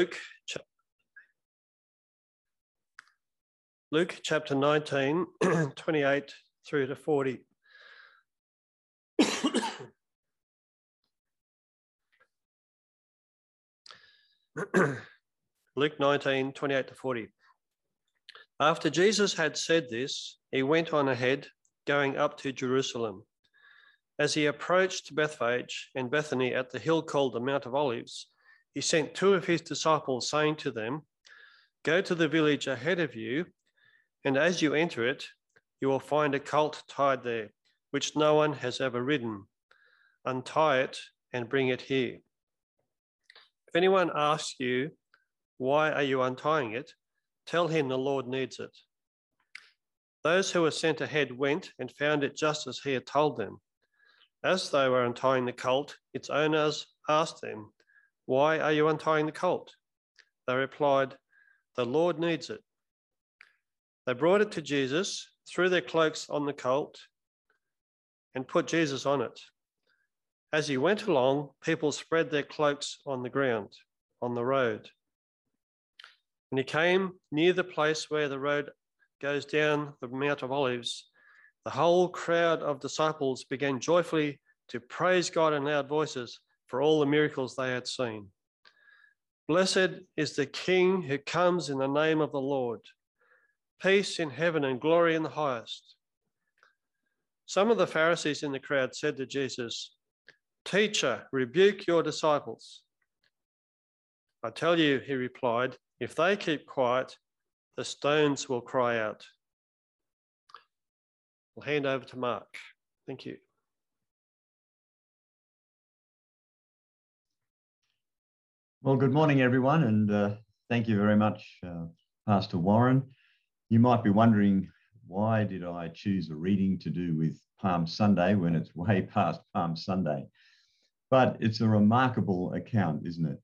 Luke, Luke chapter 19, 28 through to 40. Luke 19, 28 to 40. After Jesus had said this, he went on ahead, going up to Jerusalem. As he approached Bethphage and Bethany at the hill called the Mount of Olives, he sent two of his disciples, saying to them, Go to the village ahead of you, and as you enter it, you will find a colt tied there, which no one has ever ridden. Untie it and bring it here. If anyone asks you, Why are you untying it? tell him the Lord needs it. Those who were sent ahead went and found it just as he had told them. As they were untying the colt, its owners asked them, Why are you untying the colt? They replied, The Lord needs it. They brought it to Jesus, threw their cloaks on the colt, and put Jesus on it. As he went along, people spread their cloaks on the ground, on the road. When he came near the place where the road goes down the Mount of Olives, the whole crowd of disciples began joyfully to praise God in loud voices for all the miracles they had seen. Blessed is the King who comes in the name of the Lord. Peace in heaven and glory in the highest. Some of the Pharisees in the crowd said to Jesus, Teacher, rebuke your disciples. I tell you, he replied, if they keep quiet, the stones will cry out. I'll hand over to Mark. Thank you. Well, good morning, everyone, and uh, thank you very much, uh, Pastor Warren. You might be wondering why did I choose a reading to do with Palm Sunday when it's way past Palm Sunday? But it's a remarkable account, isn't it?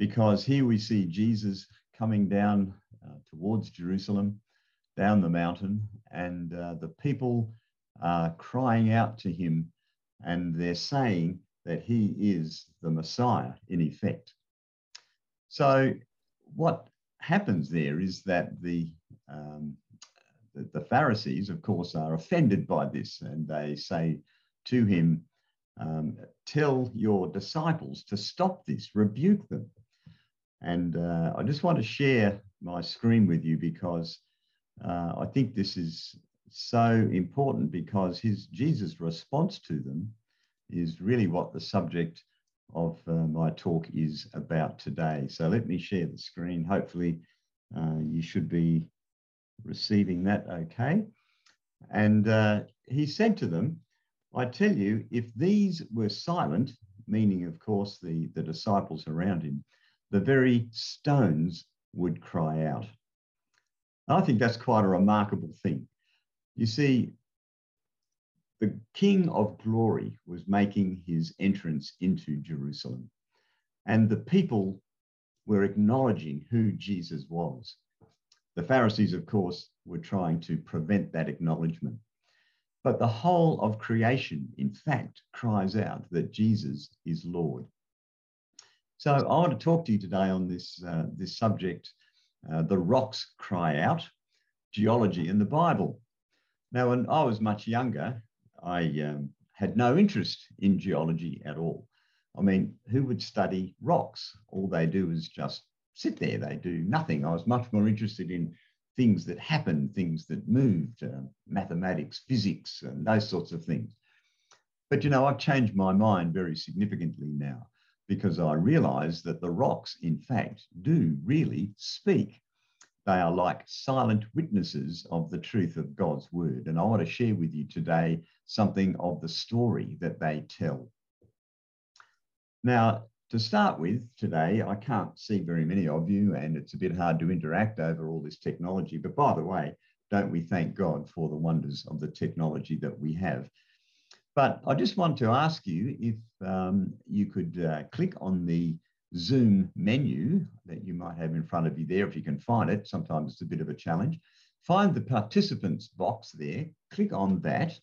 Because here we see Jesus coming down uh, towards Jerusalem, down the mountain, and uh, the people are crying out to him, and they're saying that he is the Messiah in effect. So, what happens there is that the, um, the, the Pharisees, of course, are offended by this, and they say to him, um, Tell your disciples to stop this, rebuke them. And uh, I just want to share my screen with you because uh, I think this is so important because his Jesus' response to them is really what the subject of uh, my talk is about today. So let me share the screen. Hopefully, uh, you should be receiving that okay. And uh, he said to them, I tell you, if these were silent, meaning, of course, the, the disciples around him, the very stones would cry out. I think that's quite a remarkable thing. You see, the King of Glory was making his entrance into Jerusalem, and the people were acknowledging who Jesus was. The Pharisees, of course, were trying to prevent that acknowledgement. But the whole of creation, in fact, cries out that Jesus is Lord. So I want to talk to you today on this, uh, this subject, uh, the rocks cry out, geology in the Bible. Now, when I was much younger, I um, had no interest in geology at all. I mean, who would study rocks? All they do is just sit there, they do nothing. I was much more interested in things that happened, things that moved, uh, mathematics, physics, and those sorts of things. But you know, I've changed my mind very significantly now because I realize that the rocks, in fact, do really speak. They are like silent witnesses of the truth of God's word. And I want to share with you today something of the story that they tell. Now, to start with today, I can't see very many of you, and it's a bit hard to interact over all this technology. But by the way, don't we thank God for the wonders of the technology that we have? But I just want to ask you if um, you could uh, click on the Zoom menu that you might have in front of you there, if you can find it. Sometimes it's a bit of a challenge. Find the participants box there, click on that.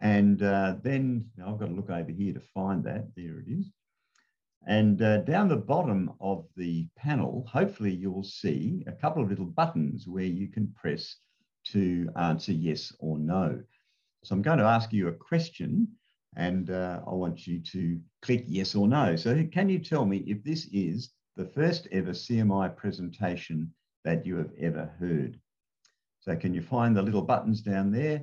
And uh, then I've got to look over here to find that. There it is. And uh, down the bottom of the panel, hopefully you'll see a couple of little buttons where you can press to answer yes or no. So I'm going to ask you a question and uh, I want you to click yes or no. So can you tell me if this is the first ever CMI presentation that you have ever heard? So can you find the little buttons down there?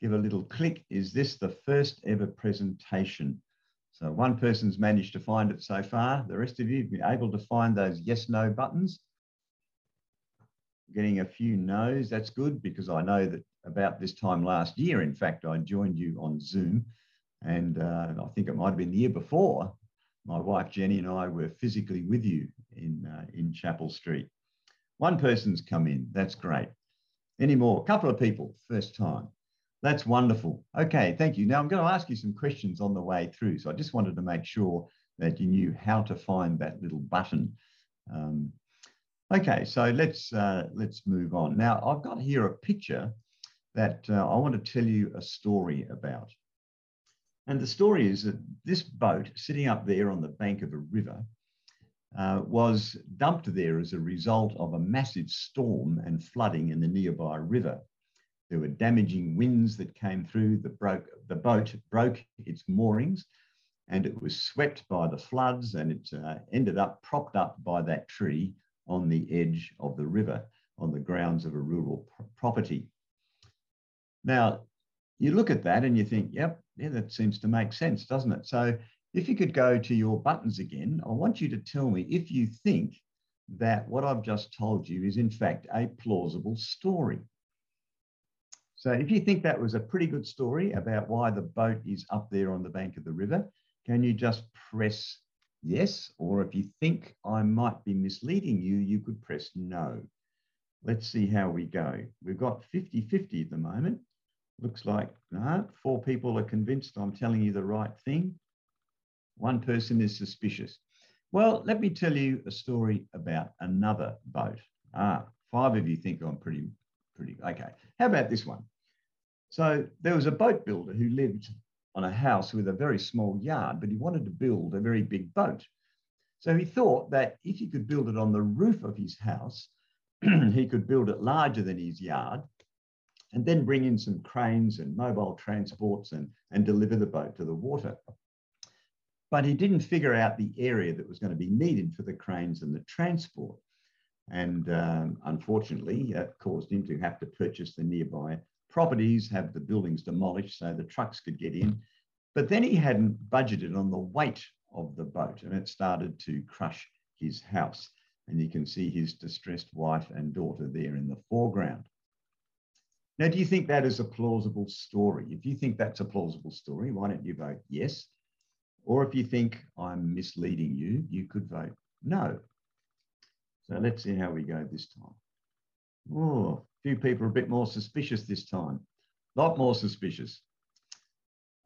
Give a little click. Is this the first ever presentation? So one person's managed to find it so far. The rest of you have been able to find those yes, no buttons. Getting a few no's, that's good because I know that about this time last year, in fact, I joined you on Zoom and uh, I think it might have been the year before, my wife Jenny and I were physically with you in, uh, in Chapel Street. One person's come in, that's great. Any more? A couple of people, first time. That's wonderful. Okay, thank you. Now I'm going to ask you some questions on the way through. So I just wanted to make sure that you knew how to find that little button. Um, okay, so let's uh, let's move on. Now I've got here a picture that uh, I want to tell you a story about. And the story is that this boat sitting up there on the bank of a river uh, was dumped there as a result of a massive storm and flooding in the nearby river. There were damaging winds that came through. The, broke, the boat broke its moorings and it was swept by the floods and it uh, ended up propped up by that tree on the edge of the river on the grounds of a rural property. Now, you look at that and you think, yep, yeah, that seems to make sense, doesn't it? So if you could go to your buttons again, I want you to tell me if you think that what I've just told you is in fact a plausible story. So if you think that was a pretty good story about why the boat is up there on the bank of the river, can you just press yes? Or if you think I might be misleading you, you could press no. Let's see how we go. We've got 50-50 at the moment. Looks like four people are convinced I'm telling you the right thing. One person is suspicious. Well, let me tell you a story about another boat. Ah, five of you think I'm pretty, pretty, okay. How about this one? So there was a boat builder who lived on a house with a very small yard, but he wanted to build a very big boat. So he thought that if he could build it on the roof of his house, he could build it larger than his yard and then bring in some cranes and mobile transports and, and deliver the boat to the water. But he didn't figure out the area that was going to be needed for the cranes and the transport. And um, unfortunately, it caused him to have to purchase the nearby properties, have the buildings demolished so the trucks could get in. But then he hadn't budgeted on the weight of the boat and it started to crush his house. And you can see his distressed wife and daughter there in the foreground. Now, do you think that is a plausible story? If you think that's a plausible story, why don't you vote yes? Or if you think I'm misleading you, you could vote no. So let's see how we go this time. Oh, a few people are a bit more suspicious this time. A lot more suspicious.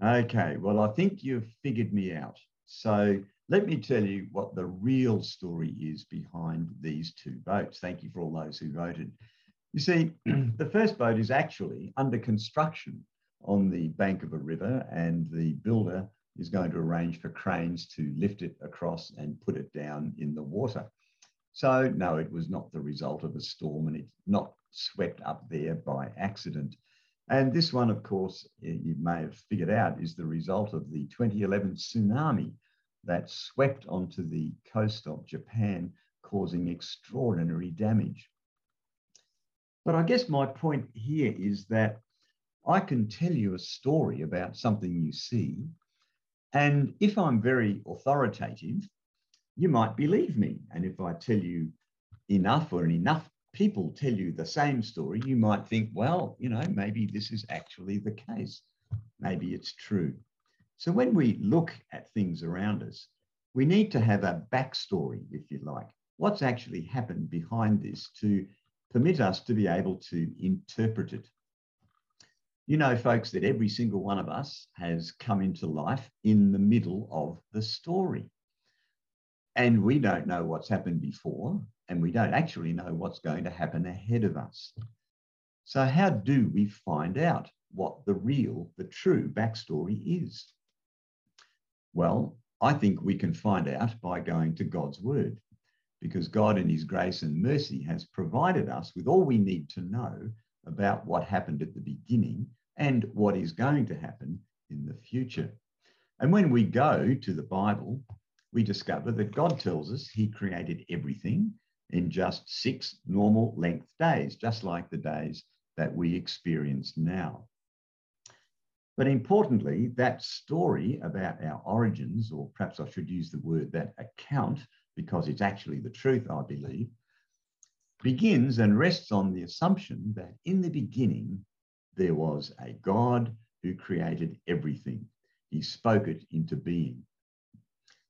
Okay, well, I think you've figured me out. So let me tell you what the real story is behind these two votes. Thank you for all those who voted. You see, mm. the first boat is actually under construction on the bank of a river, and the builder is going to arrange for cranes to lift it across and put it down in the water. So, no, it was not the result of a storm and it's not swept up there by accident. And this one, of course, you may have figured out, is the result of the 2011 tsunami that swept onto the coast of Japan, causing extraordinary damage. But I guess my point here is that I can tell you a story about something you see. And if I'm very authoritative, you might believe me. And if I tell you enough or enough people tell you the same story, you might think, well, you know, maybe this is actually the case. Maybe it's true. So when we look at things around us, we need to have a backstory, if you like. What's actually happened behind this to permit us to be able to interpret it. You know, folks, that every single one of us has come into life in the middle of the story. And we don't know what's happened before, and we don't actually know what's going to happen ahead of us. So, how do we find out what the real, the true backstory is? Well, I think we can find out by going to God's word, because God, in his grace and mercy, has provided us with all we need to know about what happened at the beginning and what is going to happen in the future. And when we go to the Bible, we discover that God tells us he created everything in just six normal length days, just like the days that we experience now. But importantly, that story about our origins, or perhaps I should use the word that account, because it's actually the truth, I believe, begins and rests on the assumption that in the beginning there was a God who created everything. He spoke it into being.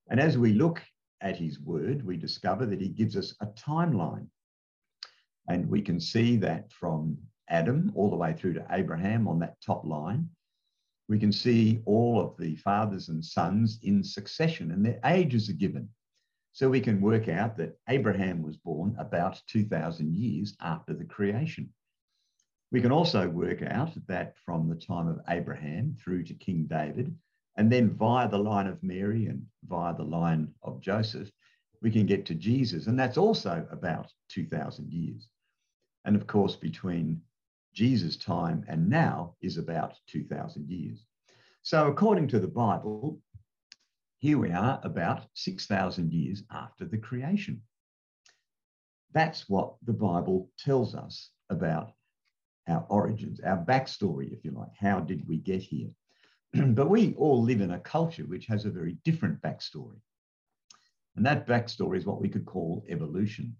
And as we look at his word, we discover that he gives us a timeline. And we can see that from Adam all the way through to Abraham on that top line. We can see all of the fathers and sons in succession, and their ages are given. So we can work out that Abraham was born about 2,000 years after the creation. We can also work out that from the time of Abraham through to King David, and then via the line of Mary and via the line of Joseph, we can get to Jesus. And that's also about 2,000 years. And of course, between Jesus' time and now is about 2,000 years. So, according to the Bible, here we are about 6,000 years after the creation. That's what the Bible tells us about our origins, our backstory, if you like. How did we get here? but we all live in a culture which has a very different backstory. And that backstory is what we could call evolution.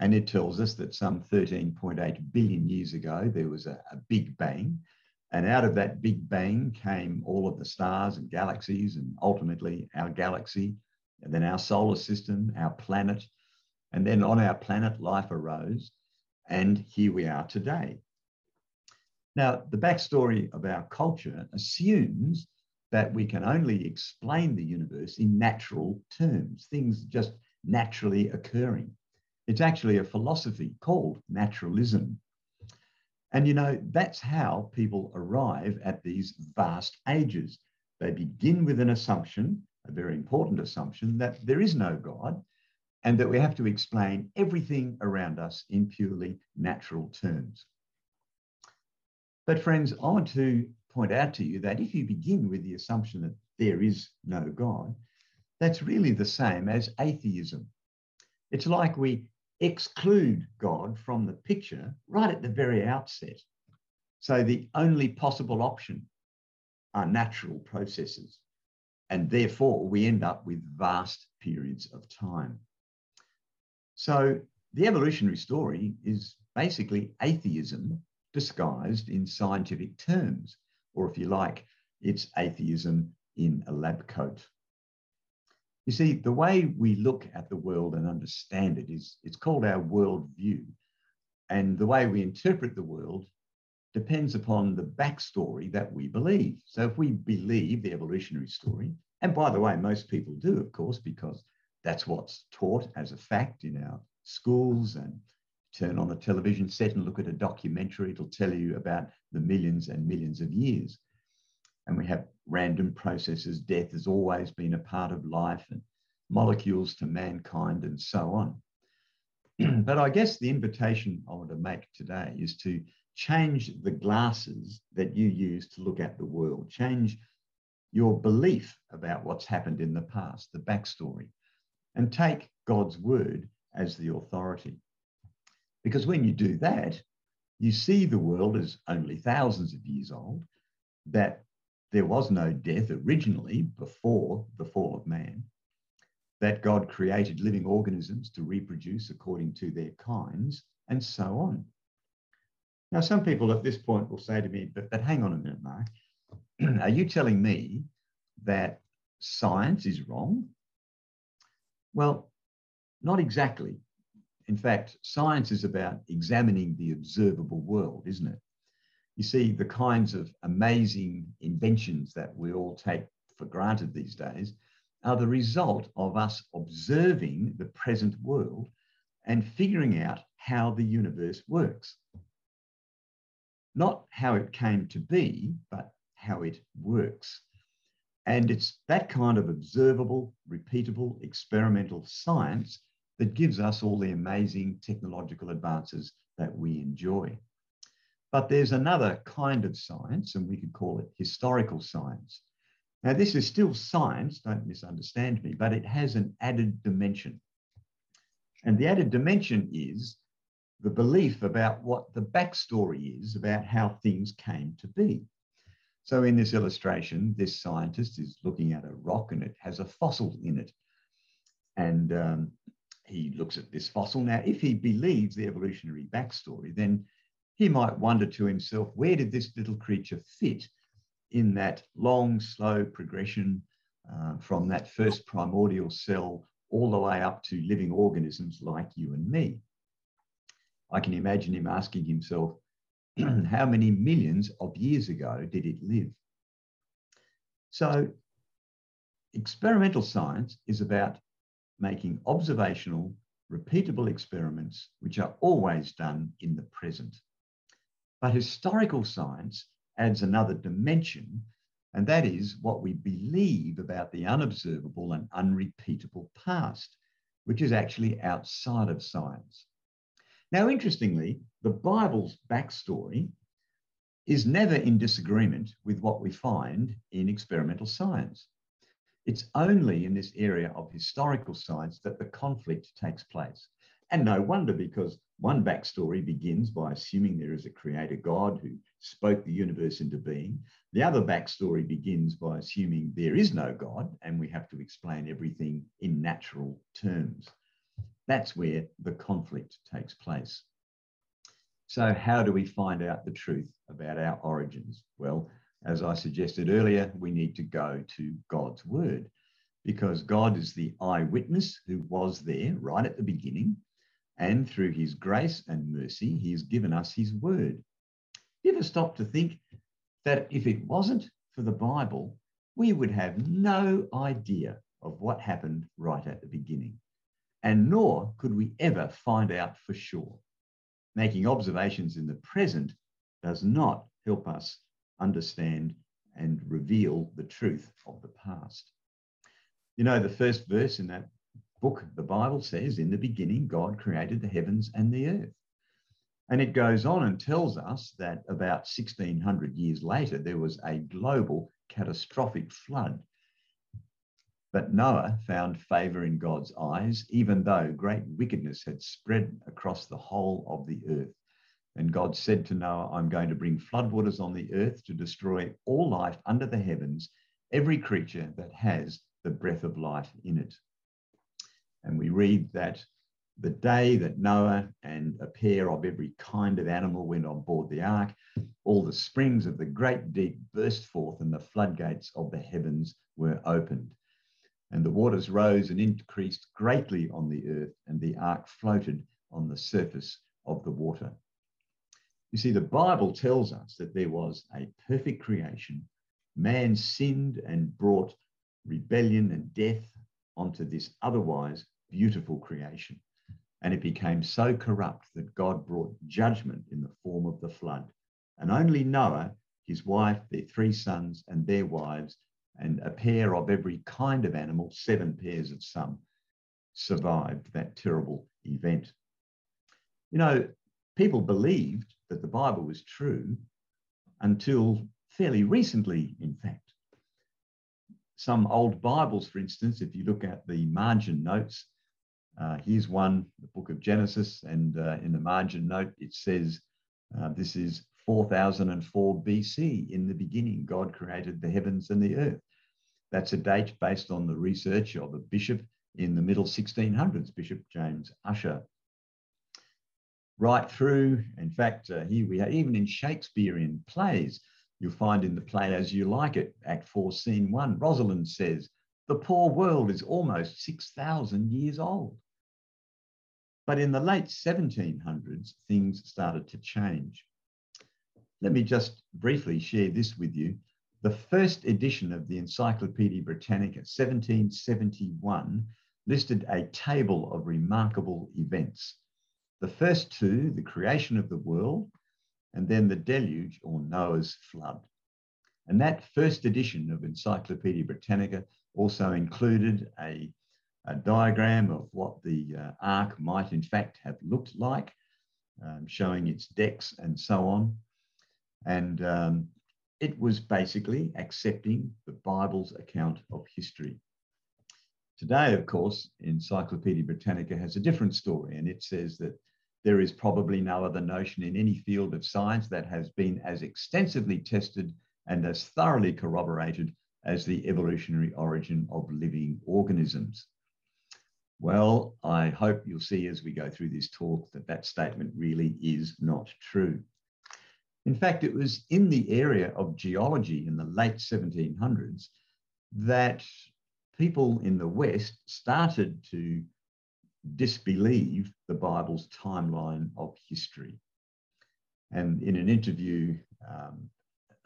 And it tells us that some 13.8 billion years ago, there was a, a big bang and out of that big bang came all of the stars and galaxies, and ultimately our galaxy, and then our solar system, our planet. And then on our planet, life arose. And here we are today. Now, the backstory of our culture assumes that we can only explain the universe in natural terms, things just naturally occurring. It's actually a philosophy called naturalism. And you know, that's how people arrive at these vast ages. They begin with an assumption, a very important assumption, that there is no God and that we have to explain everything around us in purely natural terms. But, friends, I want to point out to you that if you begin with the assumption that there is no God, that's really the same as atheism. It's like we exclude God from the picture right at the very outset. So the only possible option are natural processes. And therefore, we end up with vast periods of time. So the evolutionary story is basically atheism disguised in scientific terms, or if you like, it's atheism in a lab coat. You see, the way we look at the world and understand it is it's called our worldview. And the way we interpret the world depends upon the backstory that we believe. So if we believe the evolutionary story, and by the way, most people do, of course, because that's what's taught as a fact in our schools and turn on the television set and look at a documentary, it'll tell you about the millions and millions of years and we have random processes. Death has always been a part of life and molecules to mankind and so on. but I guess the invitation I want to make today is to change the glasses that you use to look at the world, change your belief about what's happened in the past, the backstory, and take God's word as the authority. Because when you do that, you see the world as only thousands of years old, that there was no death originally before the fall of man, that God created living organisms to reproduce according to their kinds, and so on. Now, some people at this point will say to me, but, but hang on a minute, Mark. Are you telling me that science is wrong? Well, not exactly. In fact, science is about examining the observable world, isn't it? You see the kinds of amazing inventions that we all take for granted these days are the result of us observing the present world and figuring out how the universe works. Not how it came to be, but how it works. And it's that kind of observable, repeatable, experimental science that gives us all the amazing technological advances that we enjoy. But there's another kind of science, and we could call it historical science. Now, this is still science, don't misunderstand me, but it has an added dimension. And the added dimension is the belief about what the backstory is about how things came to be. So in this illustration, this scientist is looking at a rock and it has a fossil in it. And um, he looks at this fossil. Now, if he believes the evolutionary backstory, then he might wonder to himself, where did this little creature fit in that long, slow progression uh, from that first primordial cell all the way up to living organisms like you and me? I can imagine him asking himself, how many millions of years ago did it live? So, experimental science is about making observational, repeatable experiments which are always done in the present. But historical science adds another dimension, and that is what we believe about the unobservable and unrepeatable past, which is actually outside of science. Now, interestingly, the Bible's backstory is never in disagreement with what we find in experimental science. It's only in this area of historical science that the conflict takes place. And no wonder, because one backstory begins by assuming there is a creator God who spoke the universe into being. The other backstory begins by assuming there is no God and we have to explain everything in natural terms. That's where the conflict takes place. So, how do we find out the truth about our origins? Well, as I suggested earlier, we need to go to God's word because God is the eyewitness who was there right at the beginning. And through his grace and mercy, he has given us his word. You ever stop to think that if it wasn't for the Bible, we would have no idea of what happened right at the beginning? and nor could we ever find out for sure. Making observations in the present does not help us understand and reveal the truth of the past. You know, the first verse in that book, the Bible says, In the beginning, God created the heavens and the earth. And it goes on and tells us that about 1600 years later, there was a global catastrophic flood but Noah found favor in God's eyes, even though great wickedness had spread across the whole of the earth. And God said to Noah, I'm going to bring floodwaters on the earth to destroy all life under the heavens, every creature that has the breath of life in it. And we read that the day that Noah and a pair of every kind of animal went on board the ark, all the springs of the great deep burst forth and the floodgates of the heavens were opened and the waters rose and increased greatly on the earth, and the ark floated on the surface of the water. You see, the Bible tells us that there was a perfect creation. Man sinned and brought rebellion and death onto this otherwise beautiful creation. And it became so corrupt that God brought judgment in the form of the flood. And only Noah, his wife, their three sons, and their wives and a pair of every kind of animal, seven pairs of some, survived that terrible event. You know, people believed that the Bible was true until fairly recently, in fact. Some old Bibles, for instance, if you look at the margin notes, uh, here's one, the book of Genesis, and uh, in the margin note, it says uh, this is 4004 BC. In the beginning, God created the heavens and the earth. That's a date based on the research of a bishop in the middle 1600s, Bishop James Ussher. Right through, in fact, uh, here we have, even in Shakespearean plays, you'll find in the play As You Like It, Act 4, Scene 1, Rosalind says, The poor world is almost 6,000 years old. But in the late 1700s, things started to change. Let me just briefly share this with you. The first edition of the Encyclopedia Britannica, 1771, listed a table of remarkable events. The first two, the creation of the world, and then the deluge or Noah's flood. And that first edition of Encyclopedia Britannica also included a, a diagram of what the uh, ark might in fact have looked like, um, showing its decks and so on. And um, it was basically accepting the Bible's account of history. Today, of course, Encyclopedia Britannica has a different story, and it says that there is probably no other notion in any field of science that has been as extensively tested and as thoroughly corroborated as the evolutionary origin of living organisms. Well, I hope you'll see as we go through this talk that that statement really is not true. In fact, it was in the area of geology in the late 1700s that people in the West started to disbelieve the Bible's timeline of history. And in an interview um,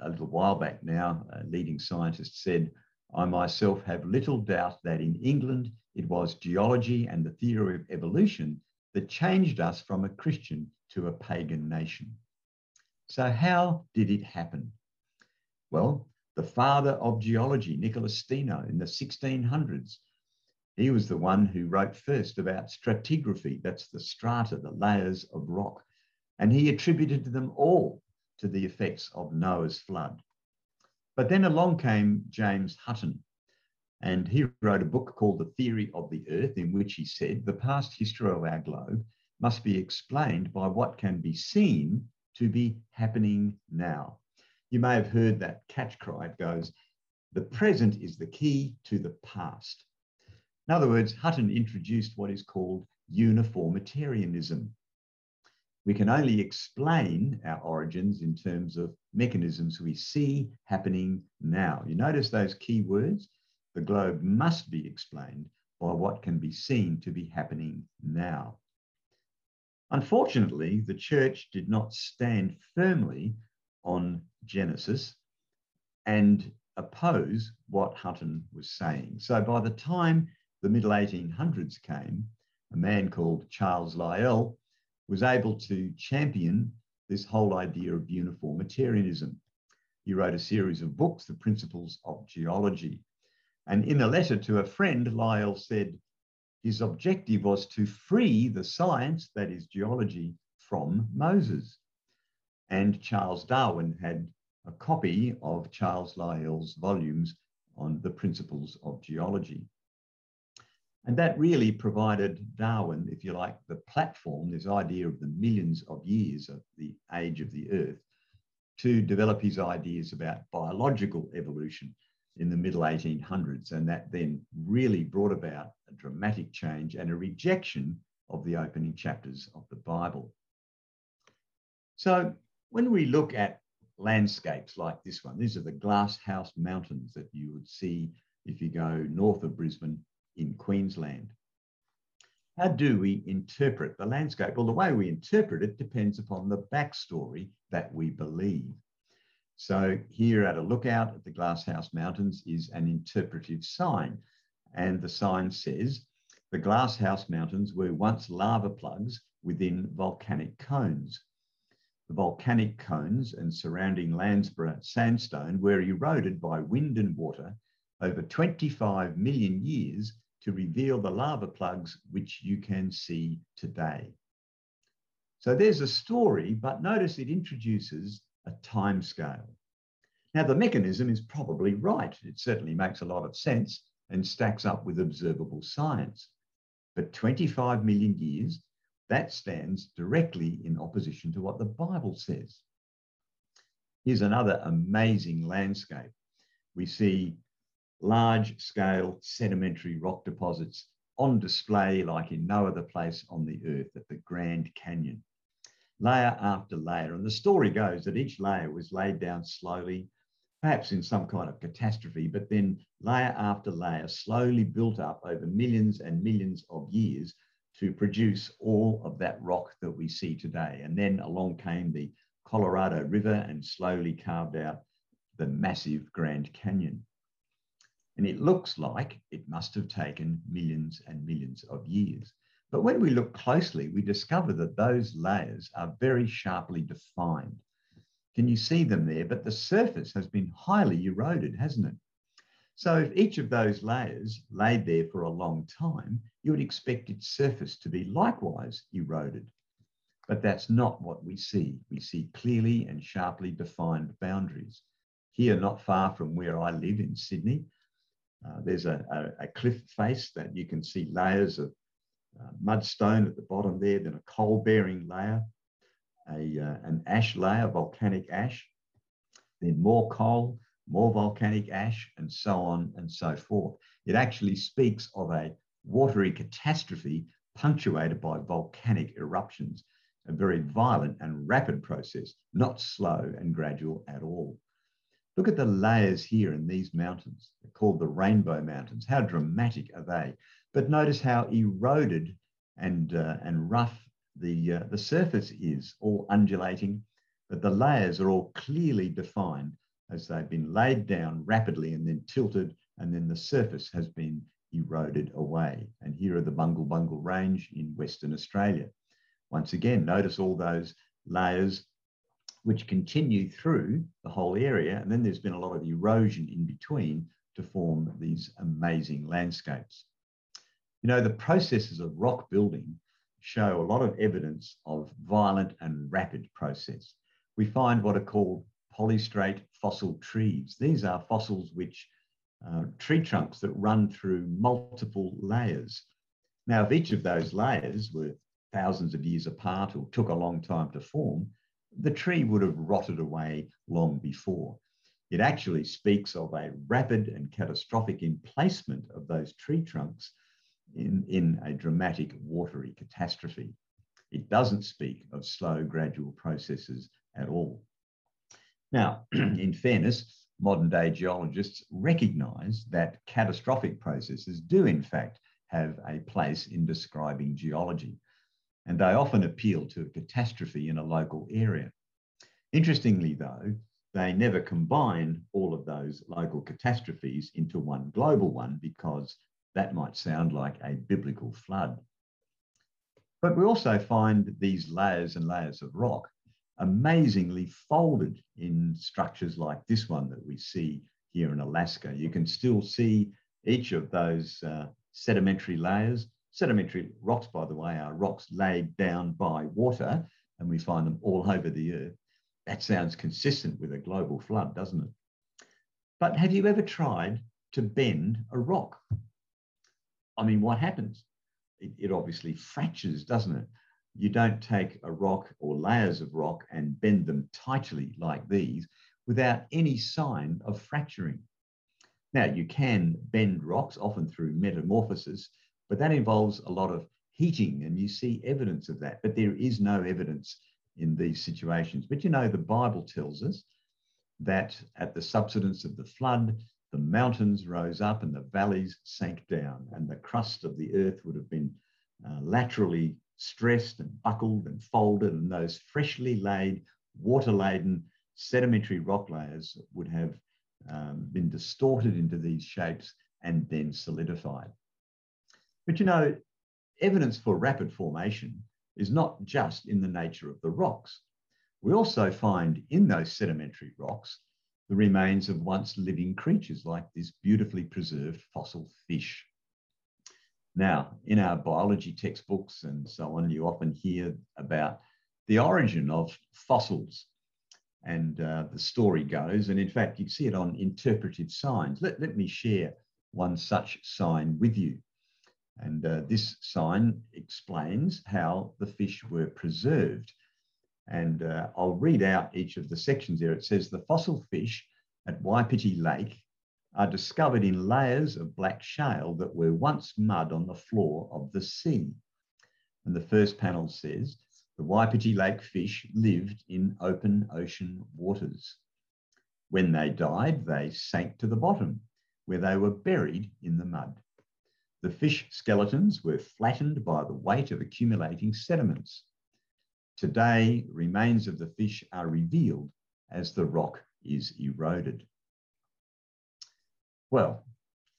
a little while back now, a leading scientist said, I myself have little doubt that in England it was geology and the theory of evolution that changed us from a Christian to a pagan nation. So, how did it happen? Well, the father of geology, Nicholas Steno, in the 1600s, he was the one who wrote first about stratigraphy, that's the strata, the layers of rock, and he attributed them all to the effects of Noah's flood. But then along came James Hutton, and he wrote a book called The Theory of the Earth, in which he said the past history of our globe must be explained by what can be seen to be happening now. You may have heard that catch cry. It goes, the present is the key to the past. In other words, Hutton introduced what is called uniformitarianism. We can only explain our origins in terms of mechanisms we see happening now. You notice those key words? The globe must be explained by what can be seen to be happening now. Unfortunately, the church did not stand firmly on Genesis and oppose what Hutton was saying. So by the time the middle 1800s came, a man called Charles Lyell was able to champion this whole idea of uniformitarianism. He wrote a series of books, The Principles of Geology. And in a letter to a friend, Lyell said his objective was to free the science, that is geology, from Moses. And Charles Darwin had a copy of Charles Lyell's volumes on the principles of geology. And that really provided Darwin, if you like, the platform, this idea of the millions of years of the age of the Earth, to develop his ideas about biological evolution in the middle 1800s. And that then really brought about a dramatic change and a rejection of the opening chapters of the Bible. So when we look at landscapes like this one, these are the Glass House Mountains that you would see if you go north of Brisbane in Queensland. How do we interpret the landscape? Well, the way we interpret it depends upon the backstory that we believe. So here at a lookout at the Glasshouse Mountains is an interpretive sign. And the sign says, the Glasshouse Mountains were once lava plugs within volcanic cones. The volcanic cones and surrounding Landsborough sandstone were eroded by wind and water over 25 million years to reveal the lava plugs which you can see today. So there's a story, but notice it introduces a time scale. Now, the mechanism is probably right. It certainly makes a lot of sense and stacks up with observable science. But 25 million years, that stands directly in opposition to what the Bible says. Here's another amazing landscape. We see large scale sedimentary rock deposits on display like in no other place on the earth at the Grand Canyon. Layer after layer. And the story goes that each layer was laid down slowly, perhaps in some kind of catastrophe, but then layer after layer slowly built up over millions and millions of years to produce all of that rock that we see today. And then along came the Colorado River and slowly carved out the massive Grand Canyon. And it looks like it must have taken millions and millions of years. But when we look closely, we discover that those layers are very sharply defined. Can you see them there? But the surface has been highly eroded, hasn't it? So if each of those layers laid there for a long time, you would expect its surface to be likewise eroded. But that's not what we see. We see clearly and sharply defined boundaries. Here, not far from where I live in Sydney, uh, there's a, a, a, cliff face that you can see layers of uh, mudstone at the bottom there, then a coal bearing layer, a, uh, an ash layer, volcanic ash, then more coal, more volcanic ash, and so on and so forth. It actually speaks of a watery catastrophe punctuated by volcanic eruptions, a very violent and rapid process, not slow and gradual at all. Look at the layers here in these mountains. They're called the Rainbow Mountains. How dramatic are they? But notice how eroded and, uh, and rough the, uh, the surface is, all undulating, but the layers are all clearly defined as they've been laid down rapidly and then tilted, and then the surface has been eroded away. And here are the Bungle Bungle Range in Western Australia. Once again, notice all those layers which continue through the whole area. And then there's been a lot of erosion in between to form these amazing landscapes. You know, the processes of rock building show a lot of evidence of violent and rapid process. We find what are called polystrate fossil trees. These are fossils which uh, tree trunks that run through multiple layers. Now, if each of those layers were thousands of years apart or took a long time to form, the tree would have rotted away long before. It actually speaks of a rapid and catastrophic emplacement of those tree trunks in, in a dramatic watery catastrophe. It doesn't speak of slow, gradual processes at all. Now, in fairness, modern day geologists recognize that catastrophic processes do, in fact, have a place in describing geology, and they often appeal to a catastrophe in a local area. Interestingly, though, they never combine all of those local catastrophes into one global one because that might sound like a biblical flood. But we also find these layers and layers of rock amazingly folded in structures like this one that we see here in Alaska. You can still see each of those uh, sedimentary layers. Sedimentary rocks, by the way, are rocks laid down by water, and we find them all over the earth. That sounds consistent with a global flood, doesn't it? But have you ever tried to bend a rock? I mean, what happens? It, it obviously fractures, doesn't it? You don't take a rock or layers of rock and bend them tightly like these without any sign of fracturing. Now, you can bend rocks, often through metamorphosis, but that involves a lot of heating, and you see evidence of that. But there is no evidence in these situations. But you know, the Bible tells us that at the subsidence of the flood, the mountains rose up and the valleys sank down, and the crust of the earth would have been uh, laterally stressed and buckled and folded, and those freshly laid, water laden sedimentary rock layers would have um, been distorted into these shapes and then solidified. But you know, evidence for rapid formation is not just in the nature of the rocks. We also find in those sedimentary rocks the remains of once living creatures like this beautifully preserved fossil fish. Now, in our biology textbooks and so on, you often hear about the origin of fossils. And uh, the story goes, and in fact, you see it on interpretive signs. Let, let me share one such sign with you. And uh, this sign explains how the fish were preserved. And uh, I'll read out each of the sections there. It says the fossil fish at Wapiti Lake are discovered in layers of black shale that were once mud on the floor of the sea. And the first panel says, the Wapiti Lake fish lived in open ocean waters. When they died, they sank to the bottom, where they were buried in the mud. The fish skeletons were flattened by the weight of accumulating sediments. Today, remains of the fish are revealed as the rock is eroded. Well,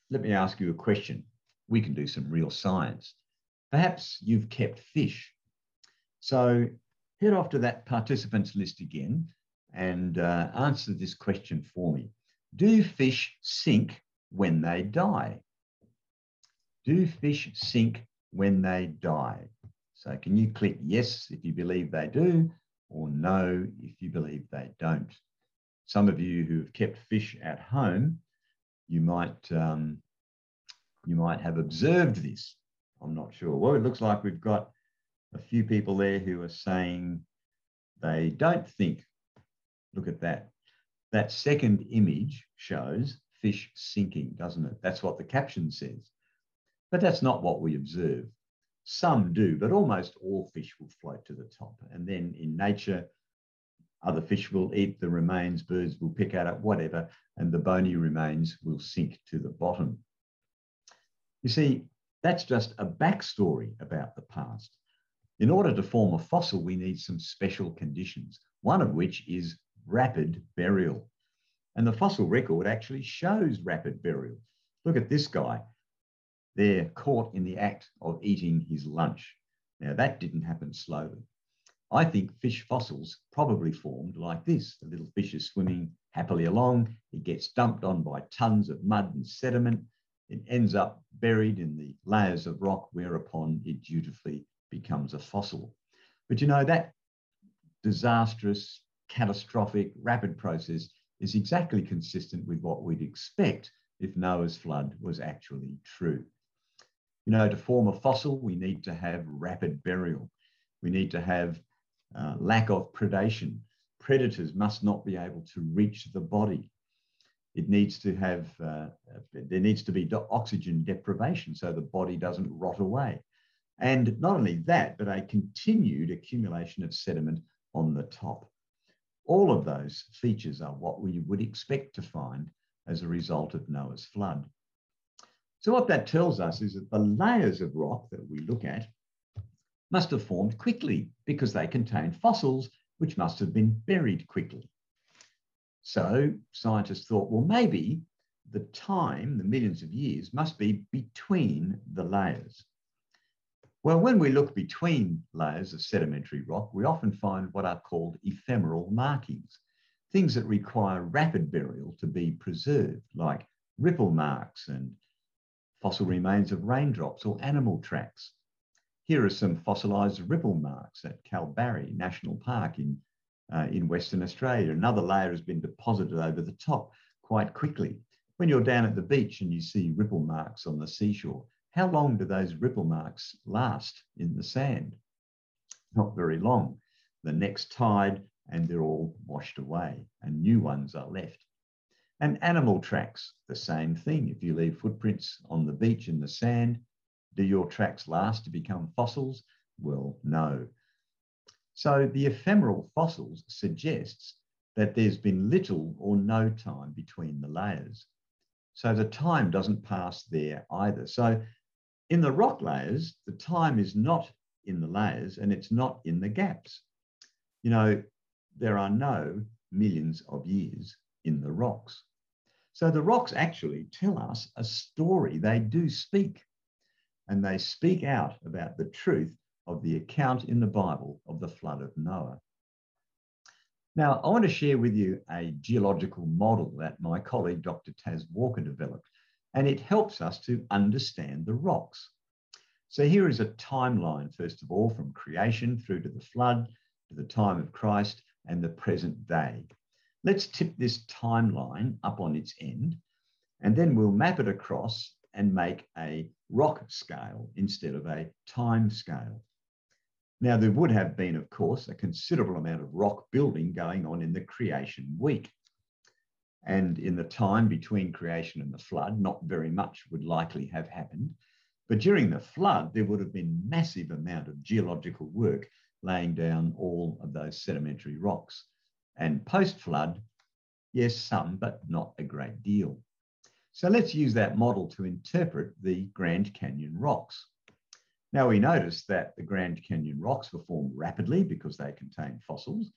let me ask you a question. We can do some real science. Perhaps you've kept fish. So head off to that participants list again and uh, answer this question for me. Do fish sink when they die? Do fish sink when they die? So can you click yes if you believe they do or no if you believe they don't? Some of you who have kept fish at home, you might, um, you might have observed this. I'm not sure. Well, it looks like we've got a few people there who are saying they don't think. Look at that. That second image shows fish sinking, doesn't it? That's what the caption says. But that's not what we observe. Some do, but almost all fish will float to the top. And then in nature, other fish will eat the remains, birds will pick at it, whatever, and the bony remains will sink to the bottom. You see, that's just a backstory about the past. In order to form a fossil, we need some special conditions, one of which is rapid burial. And the fossil record actually shows rapid burial. Look at this guy. They're caught in the act of eating his lunch. Now, that didn't happen slowly. I think fish fossils probably formed like this. The little fish is swimming happily along. It gets dumped on by tons of mud and sediment. It ends up buried in the layers of rock, whereupon it dutifully becomes a fossil. But you know, that disastrous, catastrophic, rapid process is exactly consistent with what we'd expect if Noah's flood was actually true. You know, to form a fossil, we need to have rapid burial. We need to have uh, lack of predation. Predators must not be able to reach the body. It needs to have, uh, there needs to be oxygen deprivation so the body doesn't rot away. And not only that, but a continued accumulation of sediment on the top. All of those features are what we would expect to find as a result of Noah's flood. So what that tells us is that the layers of rock that we look at must have formed quickly because they contain fossils which must have been buried quickly. So scientists thought, well, maybe the time, the millions of years, must be between the layers. Well, when we look between layers of sedimentary rock, we often find what are called ephemeral markings, things that require rapid burial to be preserved, like ripple marks and fossil remains of raindrops or animal tracks. Here are some fossilised ripple marks at Kalbarri National Park in, uh, in Western Australia. Another layer has been deposited over the top quite quickly. When you're down at the beach and you see ripple marks on the seashore, how long do those ripple marks last in the sand? Not very long. The next tide and they're all washed away and new ones are left. And animal tracks, the same thing. If you leave footprints on the beach in the sand, do your tracks last to become fossils? Well, no. So the ephemeral fossils suggests that there's been little or no time between the layers. So the time doesn't pass there either. So in the rock layers, the time is not in the layers and it's not in the gaps. You know, there are no millions of years in the rocks. So the rocks actually tell us a story. They do speak and they speak out about the truth of the account in the Bible of the flood of Noah. Now, I want to share with you a geological model that my colleague, Dr. Tas Walker, developed and it helps us to understand the rocks. So here is a timeline, first of all, from creation through to the flood, to the time of Christ, and the present day. Let's tip this timeline up on its end, and then we'll map it across and make a rock scale instead of a time scale. Now, there would have been, of course, a considerable amount of rock building going on in the creation week. And in the time between creation and the flood, not very much would likely have happened. But during the flood, there would have been massive amount of geological work laying down all of those sedimentary rocks. And post-flood, yes, some, but not a great deal. So let's use that model to interpret the Grand Canyon rocks. Now we notice that the Grand Canyon rocks were formed rapidly because they contain fossils,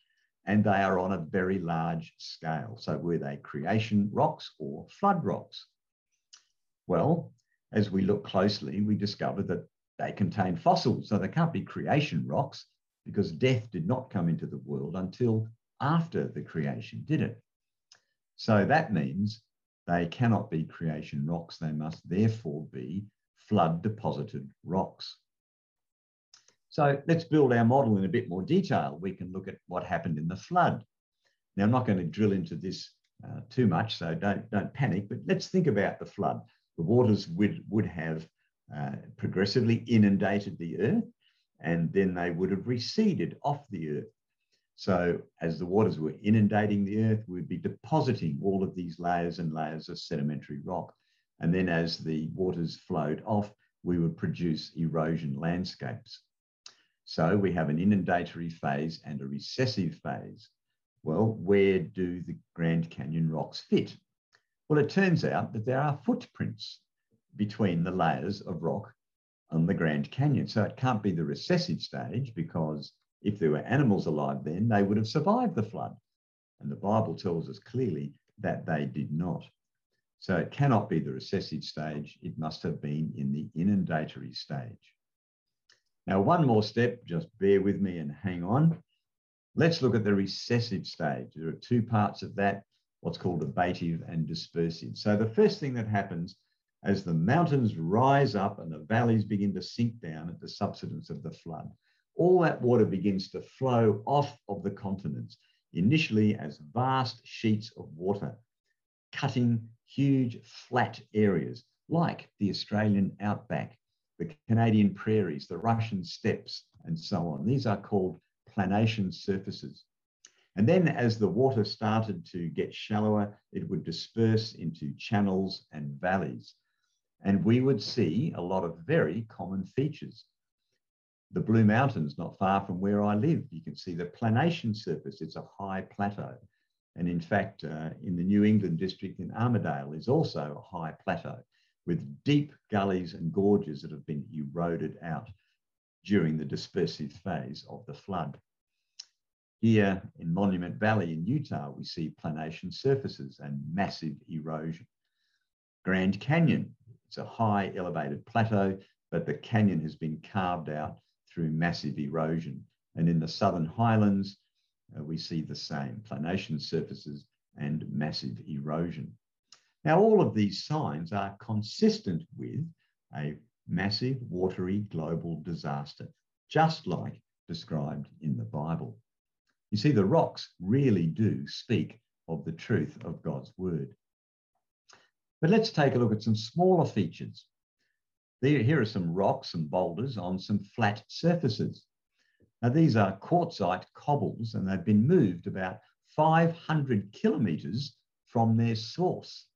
and they are on a very large scale. So were they creation rocks or flood rocks? Well, as we look closely, we discover that they contain fossils. So they can't be creation rocks because death did not come into the world until after the creation, did it? So that means they cannot be creation rocks. They must therefore be flood deposited rocks. So let's build our model in a bit more detail. We can look at what happened in the flood. Now, I'm not going to drill into this uh, too much, so don't, don't panic, but let's think about the flood. The waters would, would have uh, progressively inundated the earth, and then they would have receded off the earth. So as the waters were inundating the earth, we'd be depositing all of these layers and layers of sedimentary rock. And then as the waters flowed off, we would produce erosion landscapes. So we have an inundatory phase and a recessive phase. Well, where do the Grand Canyon rocks fit? Well, it turns out that there are footprints between the layers of rock on the Grand Canyon. So it can't be the recessive stage because if there were animals alive then, they would have survived the flood. And the Bible tells us clearly that they did not. So it cannot be the recessive stage. It must have been in the inundatory stage. Now, one more step, just bear with me and hang on. Let's look at the recessive stage. There are two parts of that, what's called abative and dispersive. So the first thing that happens as the mountains rise up and the valleys begin to sink down at the subsidence of the flood, all that water begins to flow off of the continents, initially as vast sheets of water, cutting huge flat areas like the Australian outback, the Canadian prairies, the Russian steppes, and so on. These are called planation surfaces. And then as the water started to get shallower, it would disperse into channels and valleys. And we would see a lot of very common features. The Blue Mountains, not far from where I live, you can see the planation surface. It's a high plateau. And in fact, uh, in the New England district in Armidale is also a high plateau with deep gullies and gorges that have been eroded out during the dispersive phase of the flood. Here in Monument Valley in Utah, we see planation surfaces and massive erosion. Grand Canyon, it's a high elevated plateau, but the canyon has been carved out through massive erosion. And in the southern highlands, uh, we see the same planation surfaces and massive erosion. Now, all of these signs are consistent with a massive watery global disaster, just like described in the Bible. You see, the rocks really do speak of the truth of God's word. But let's take a look at some smaller features. Here are some rocks and boulders on some flat surfaces. Now, these are quartzite cobbles, and they've been moved about 500 kilometres from their source.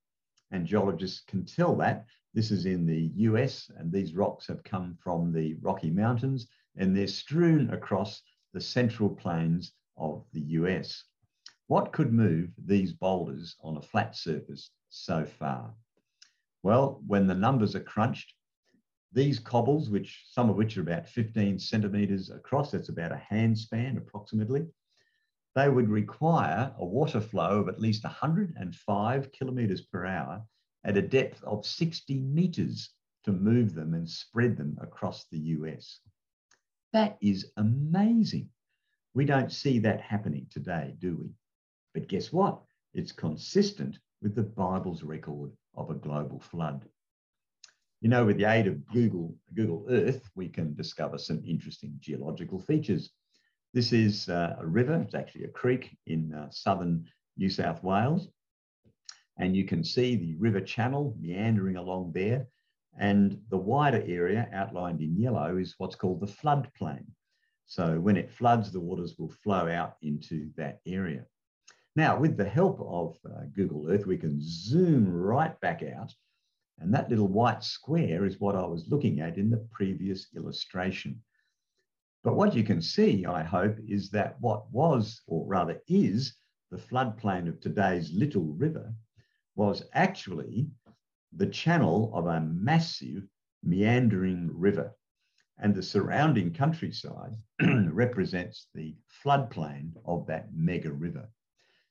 And geologists can tell that this is in the US, and these rocks have come from the Rocky Mountains and they're strewn across the central plains of the US. What could move these boulders on a flat surface so far? Well, when the numbers are crunched, these cobbles, which some of which are about 15 centimetres across, that's about a hand span approximately, they would require a water flow of at least 105 kilometres per hour at a depth of 60 meters to move them and spread them across the US. That is amazing. We don't see that happening today, do we? But guess what? It's consistent with the Bible's record of a global flood. You know, with the aid of Google, Google Earth, we can discover some interesting geological features. This is uh, a river, it's actually a creek in uh, southern New South Wales. And you can see the river channel meandering along there. And the wider area outlined in yellow is what's called the floodplain. So when it floods, the waters will flow out into that area. Now, with the help of uh, Google Earth, we can zoom right back out. And that little white square is what I was looking at in the previous illustration. But what you can see, I hope, is that what was, or rather is, the floodplain of today's Little River was actually the channel of a massive meandering river. And the surrounding countryside represents the floodplain of that mega river.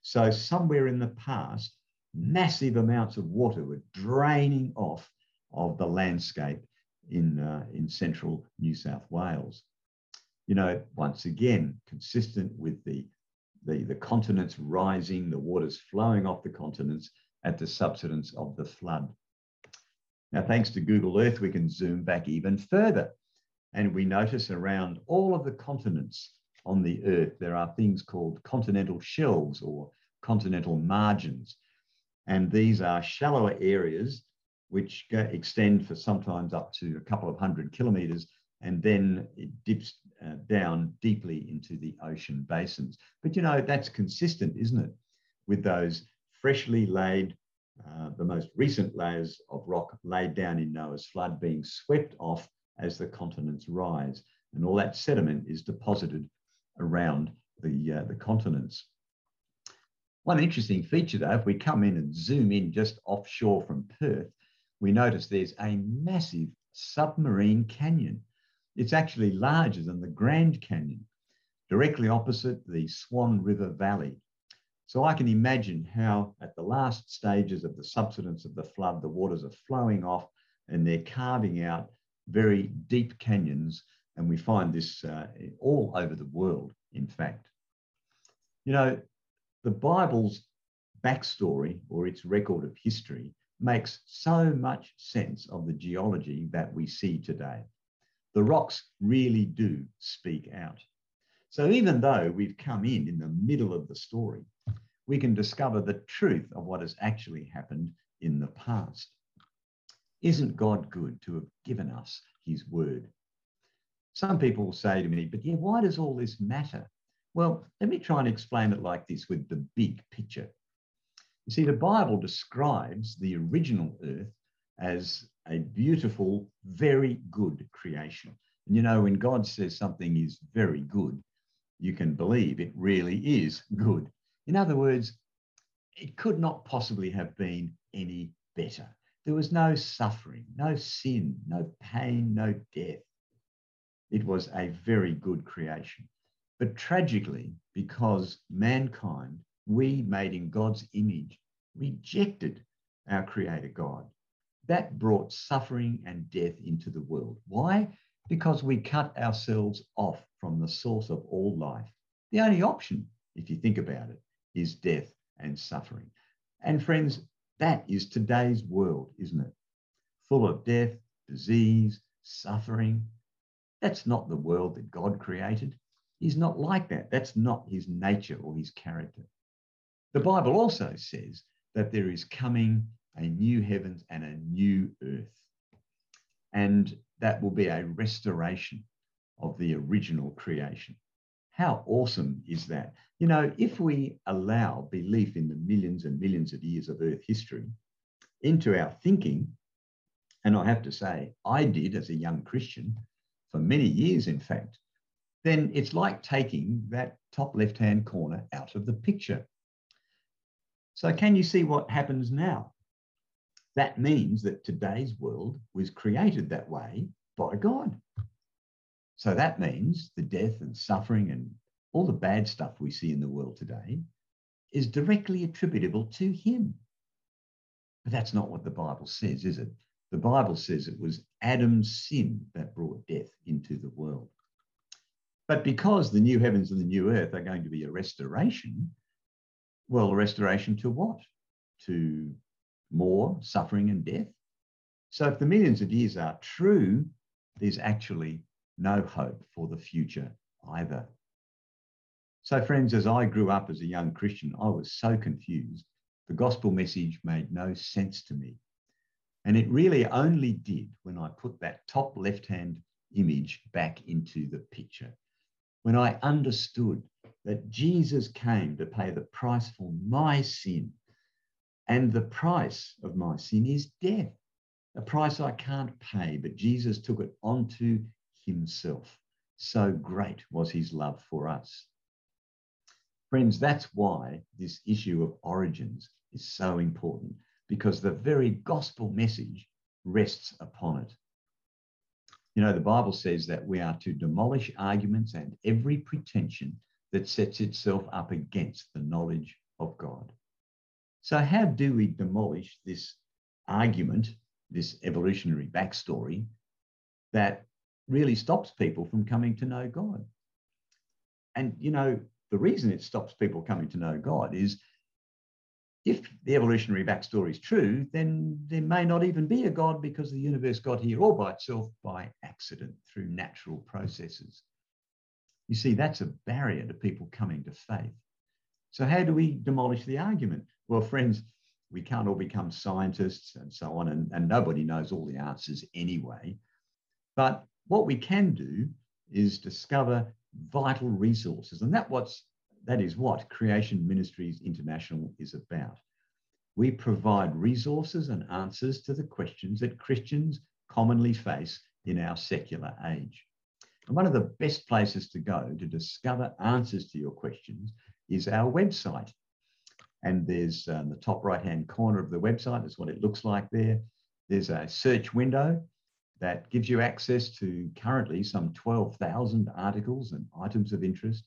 So, somewhere in the past, massive amounts of water were draining off of the landscape in, uh, in central New South Wales. You know, once again, consistent with the the, the continents rising, the waters flowing off the continents at the subsidence of the flood. Now, thanks to Google Earth, we can zoom back even further. And we notice around all of the continents on the Earth, there are things called continental shelves or continental margins. And these are shallower areas which extend for sometimes up to a couple of hundred kilometres, and then it dips uh, down deeply into the ocean basins. But you know, that's consistent, isn't it, with those freshly laid, uh, the most recent layers of rock laid down in Noah's flood being swept off as the continents rise. And all that sediment is deposited around the, uh, the continents. One interesting feature, though, if we come in and zoom in just offshore from Perth, we notice there's a massive submarine canyon. It's actually larger than the Grand Canyon, directly opposite the Swan River Valley. So I can imagine how, at the last stages of the subsidence of the flood, the waters are flowing off and they're carving out very deep canyons. And we find this uh, all over the world, in fact. You know, the Bible's backstory or its record of history makes so much sense of the geology that we see today. The rocks really do speak out. So even though we've come in in the middle of the story, we can discover the truth of what has actually happened in the past. Isn't God good to have given us his word? Some people say to me, but yeah, why does all this matter? Well, let me try and explain it like this with the big picture. You see, the Bible describes the original earth as a beautiful, very good creation. And you know, when God says something is very good, you can believe it really is good. In other words, it could not possibly have been any better. There was no suffering, no sin, no pain, no death. It was a very good creation. But tragically, because mankind, we made in God's image, rejected our Creator God, that brought suffering and death into the world. Why? Because we cut ourselves off from the source of all life. The only option, if you think about it, is death and suffering. And friends, that is today's world, isn't it? Full of death, disease, suffering. That's not the world that God created. He's not like that. That's not his nature or his character. The Bible also says that there is coming a new heavens and a new earth. And that will be a restoration of the original creation. How awesome is that? You know, if we allow belief in the millions and millions of years of Earth history into our thinking, and I have to say, I did as a young Christian for many years, in fact, then it's like taking that top left hand corner out of the picture. So, can you see what happens now? That means that today's world was created that way by God. So, that means the death and suffering and all the bad stuff we see in the world today is directly attributable to Him. But that's not what the Bible says, is it? The Bible says it was Adam's sin that brought death into the world. But because the new heavens and the new earth are going to be a restoration, well, a restoration to what? To more suffering and death? So if the millions of years are true, there's actually no hope for the future either. So, friends, as I grew up as a young Christian, I was so confused. The gospel message made no sense to me. And it really only did when I put that top left hand image back into the picture when I understood that Jesus came to pay the price for my sin. And the price of my sin is death, a price I can't pay, but Jesus took it onto himself. So great was his love for us. Friends, that's why this issue of origins is so important, because the very gospel message rests upon it. You know, the Bible says that we are to demolish arguments and every pretension that sets itself up against the knowledge of God. So, how do we demolish this argument, this evolutionary backstory that really stops people from coming to know God? And, you know, the reason it stops people coming to know God is if the evolutionary backstory is true, then there may not even be a God because the universe got here all by itself by accident through natural processes. You see, that's a barrier to people coming to faith. So, how do we demolish the argument? Well, friends, we can't all become scientists and so on, and, and nobody knows all the answers anyway. But what we can do is discover vital resources, and that what's that is what Creation Ministries International is about. We provide resources and answers to the questions that Christians commonly face in our secular age. And one of the best places to go to discover answers to your questions is our website. And there's um, the top right hand corner of the website, is what it looks like there. There's a search window that gives you access to currently some 12,000 articles and items of interest.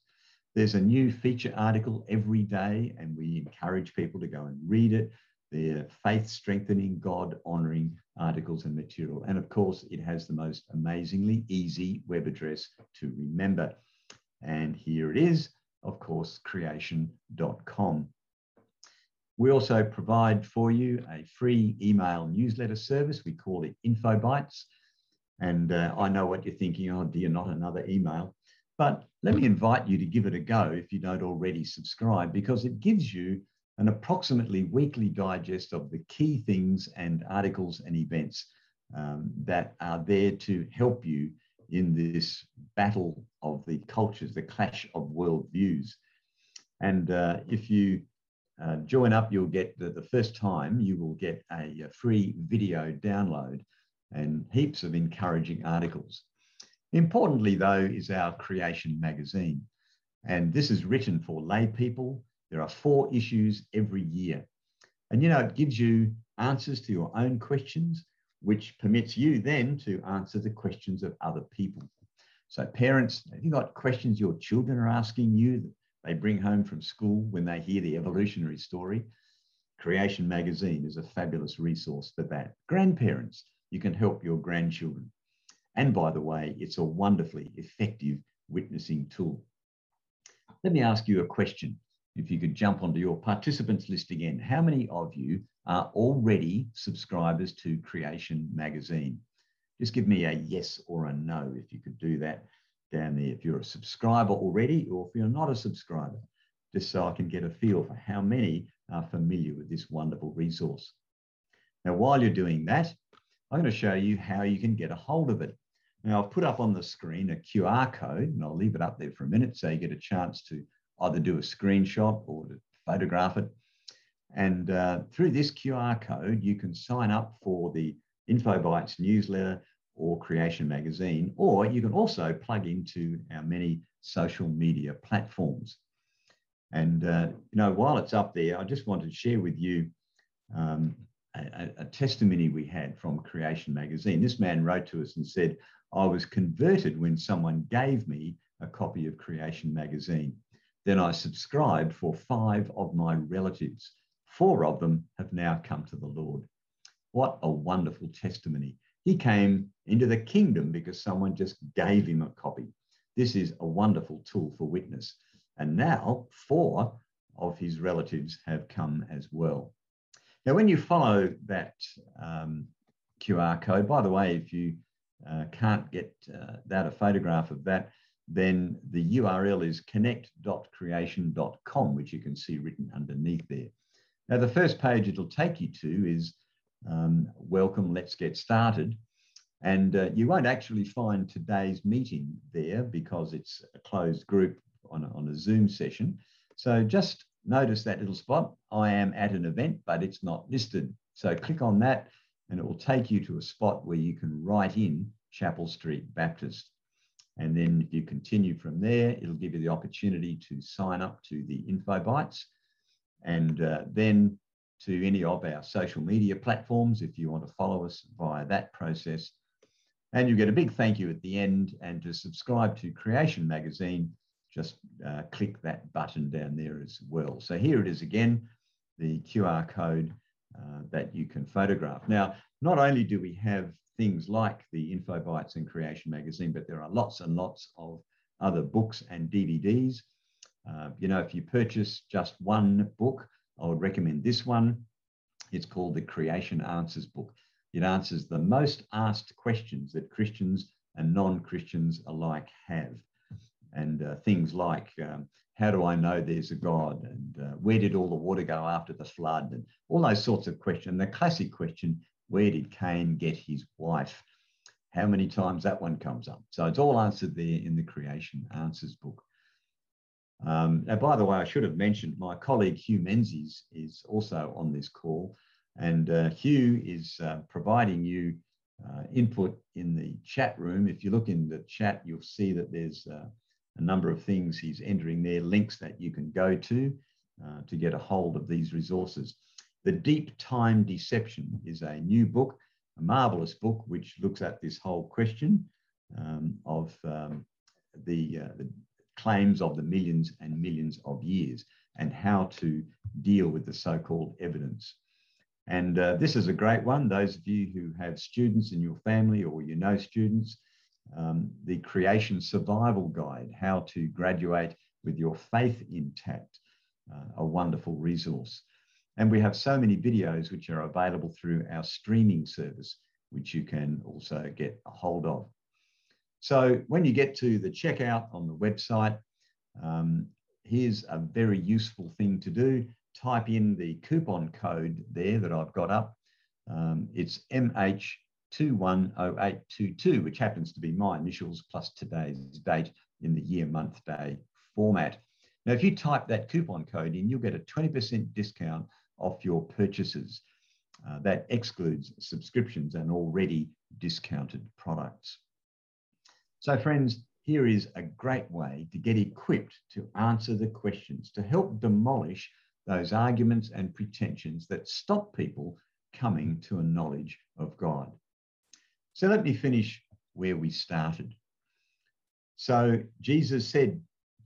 There's a new feature article every day, and we encourage people to go and read it. They're faith strengthening, God honoring articles and material. And of course, it has the most amazingly easy web address to remember. And here it is, of course, creation.com. We also provide for you a free email newsletter service. We call it InfoBytes. And uh, I know what you're thinking, oh dear, not another email. But let me invite you to give it a go if you don't already subscribe, because it gives you an approximately weekly digest of the key things and articles and events um, that are there to help you in this battle of the cultures, the clash of worldviews. And uh, if you uh, join up, you'll get the, the, first time you will get a, a free video download and heaps of encouraging articles. Importantly, though, is our Creation magazine. And this is written for lay people. There are four issues every year. And you know, it gives you answers to your own questions, which permits you then to answer the questions of other people. So, parents, have you got questions your children are asking you that they bring home from school when they hear the evolutionary story? Creation Magazine is a fabulous resource for that. Grandparents, you can help your grandchildren. And by the way, it's a wonderfully effective witnessing tool. Let me ask you a question. If you could jump onto your participants list again, how many of you are already subscribers to Creation Magazine? Just give me a yes or a no if you could do that down there. If you're a subscriber already, or if you're not a subscriber, just so I can get a feel for how many are familiar with this wonderful resource. Now, while you're doing that, I'm going to show you how you can get a hold of it. Now I've put up on the screen a QR code and I'll leave it up there for a minute so you get a chance to either do a screenshot or to photograph it. And uh, through this QR code, you can sign up for the InfoBytes newsletter or Creation Magazine, or you can also plug into our many social media platforms. And uh, you know, while it's up there, I just want to share with you um, a, a, testimony we had from Creation Magazine. This man wrote to us and said, I was converted when someone gave me a copy of Creation magazine. Then I subscribed for five of my relatives. Four of them have now come to the Lord. What a wonderful testimony. He came into the kingdom because someone just gave him a copy. This is a wonderful tool for witness. And now four of his relatives have come as well. Now, when you follow that um, QR code, by the way, if you uh, can't get uh, that, a photograph of that, then the URL is connect.creation.com, which you can see written underneath there. Now, the first page it'll take you to is um, Welcome, Let's Get Started. And uh, you won't actually find today's meeting there because it's a closed group on a, on a Zoom session. So just notice that little spot. I am at an event, but it's not listed. So click on that and it will take you to a spot where you can write in Chapel Street Baptist. And then if you continue from there, it'll give you the opportunity to sign up to the InfoBytes and uh, then to any of our social media platforms if you want to follow us via that process. And you get a big thank you at the end. And to subscribe to Creation Magazine, just uh, click that button down there as well. So here it is again, the QR code uh, that you can photograph. Now, not only do we have things like the InfoBytes and Creation magazine, but there are lots and lots of other books and DVDs. Uh, you know, if you purchase just one book, I would recommend this one. It's called the Creation Answers book. It answers the most asked questions that Christians and non Christians alike have. And uh, things like um, how do I know there's a God? And uh, where did all the water go after the flood? And all those sorts of questions. The classic question where did Cain get his wife? How many times that one comes up? So it's all answered there in the Creation Answers book. Um, now, by the way, I should have mentioned my colleague Hugh Menzies is also on this call, and uh, Hugh is uh, providing you uh, input in the chat room. If you look in the chat, you'll see that there's uh, a number of things he's entering there, links that you can go to uh, to get a hold of these resources. The Deep Time Deception is a new book, a marvelous book, which looks at this whole question um, of um, the, uh, the claims of the millions and millions of years and how to deal with the so-called evidence. And uh, this is a great one. Those of you who have students in your family or you know students, um, the Creation Survival Guide, How to Graduate with Your Faith Intact, uh, a wonderful resource. And we have so many videos which are available through our streaming service, which you can also get a hold of. So when you get to the checkout on the website, um, here's a very useful thing to do. Type in the coupon code there that I've got up. Um, it's MH 210822, which happens to be my initials plus today's date in the year, month, day format. Now, if you type that coupon code in, you'll get a 20% discount off your purchases. Uh, that excludes subscriptions and already discounted products. So, friends, here is a great way to get equipped to answer the questions, to help demolish those arguments and pretensions that stop people coming to a knowledge of God. So let me finish where we started. So Jesus said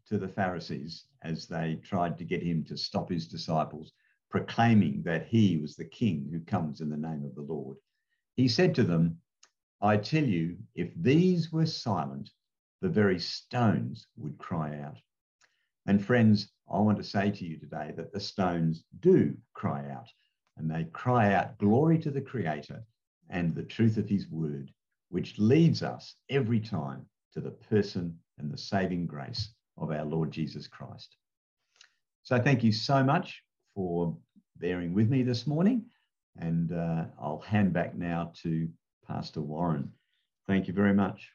to the Pharisees as they tried to get him to stop his disciples, proclaiming that he was the king who comes in the name of the Lord, he said to them, I tell you, if these were silent, the very stones would cry out. And friends, I want to say to you today that the stones do cry out, and they cry out glory to the Creator and the truth of his word, which leads us every time to the person and the saving grace of our Lord Jesus Christ. So thank you so much for bearing with me this morning. And uh, I'll hand back now to Pastor Warren. Thank you very much.